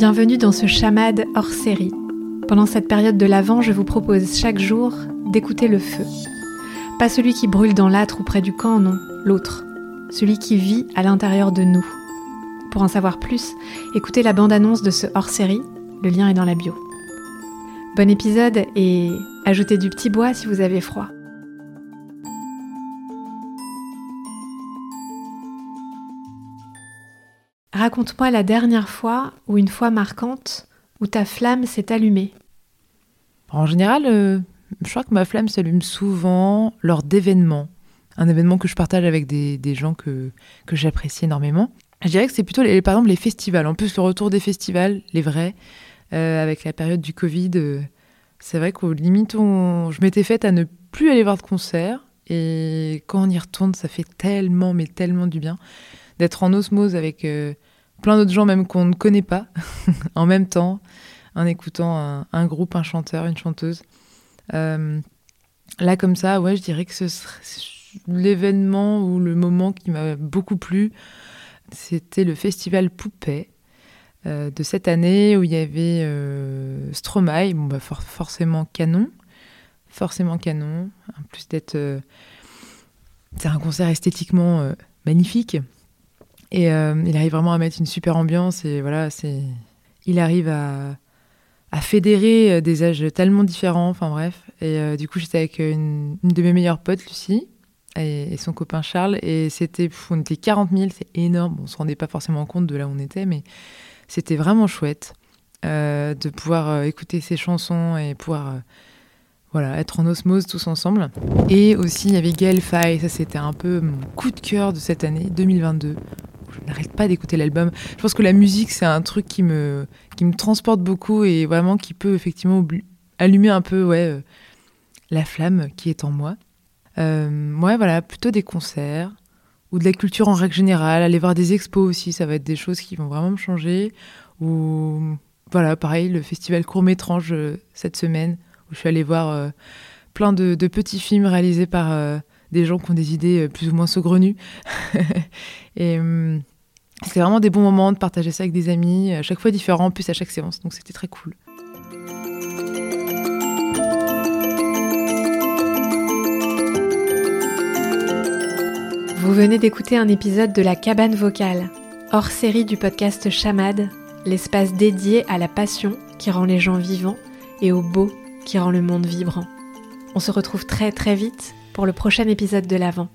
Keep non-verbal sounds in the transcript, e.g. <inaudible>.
Bienvenue dans ce chamade hors série. Pendant cette période de l'Avent, je vous propose chaque jour d'écouter le feu. Pas celui qui brûle dans l'âtre ou près du camp, non, l'autre. Celui qui vit à l'intérieur de nous. Pour en savoir plus, écoutez la bande-annonce de ce hors-série, le lien est dans la bio. Bon épisode et ajoutez du petit bois si vous avez froid. Raconte-moi la dernière fois ou une fois marquante où ta flamme s'est allumée. En général, euh, je crois que ma flamme s'allume souvent lors d'événements. Un événement que je partage avec des, gens que, que j'apprécie énormément. Je dirais que c'est plutôt, les, par exemple, les festivals. En plus, le retour des festivals, les vrais, euh, avec la période du Covid, euh, c'est vrai qu'au limite, je m'étais faite à ne plus aller voir de concert. Et quand on y retourne, ça fait tellement, mais tellement du bien d'être en osmose avec plein d'autres gens même qu'on ne connaît pas <laughs> en même temps, en écoutant un, groupe, un chanteur, une chanteuse. là, comme ça, ouais, je dirais que ce serait l'événement ou le moment qui m'a beaucoup plu. C'était le festival Poupée euh, de cette année où il y avait euh, Stromae, bah, forcément canon, forcément canon, en plus d'être. Euh, c'est un concert esthétiquement euh, magnifique. Et il arrive vraiment à mettre une super ambiance et voilà, c'est. Il arrive à, à fédérer des âges tellement différents, enfin bref. Et du coup, j'étais avec une, de mes meilleures potes, Lucie, et, son copain Charles. Et c'était, on était 40 000, c'est énorme. on se rendait pas forcément compte de là où on était, mais c'était vraiment chouette euh, de pouvoir euh, écouter ces chansons et pouvoir euh, voilà, être en osmose tous ensemble. Et aussi, il y avait Gaël Faye, ça c'était un peu mon coup de cœur de cette année 2022. Je n'arrête pas d'écouter l'album. Je pense que la musique, c'est un truc qui me, qui me transporte beaucoup et vraiment qui peut effectivement allumer un peu ouais, la flamme qui est en moi. Euh, ouais, voilà, plutôt des concerts ou de la culture en règle générale. Aller voir des expos aussi, ça va être des choses qui vont vraiment me changer. Ou voilà, pareil, le festival court-métrange euh, cette semaine, où je suis allée voir euh, plein de, petits films réalisés par des gens qui ont des idées plus ou moins saugrenues. <laughs> Et hum, c'était vraiment des bons moments de partager ça avec des amis, à chaque fois différent, en plus à chaque séance. Donc c'était très cool. Vous venez d'écouter un épisode de La Cabane Vocale, hors série du podcast Chamade, l'espace dédié à la passion qui rend les gens vivants et au beau qui rend le monde vibrant. On se retrouve très très vite pour le prochain épisode de l'Avent.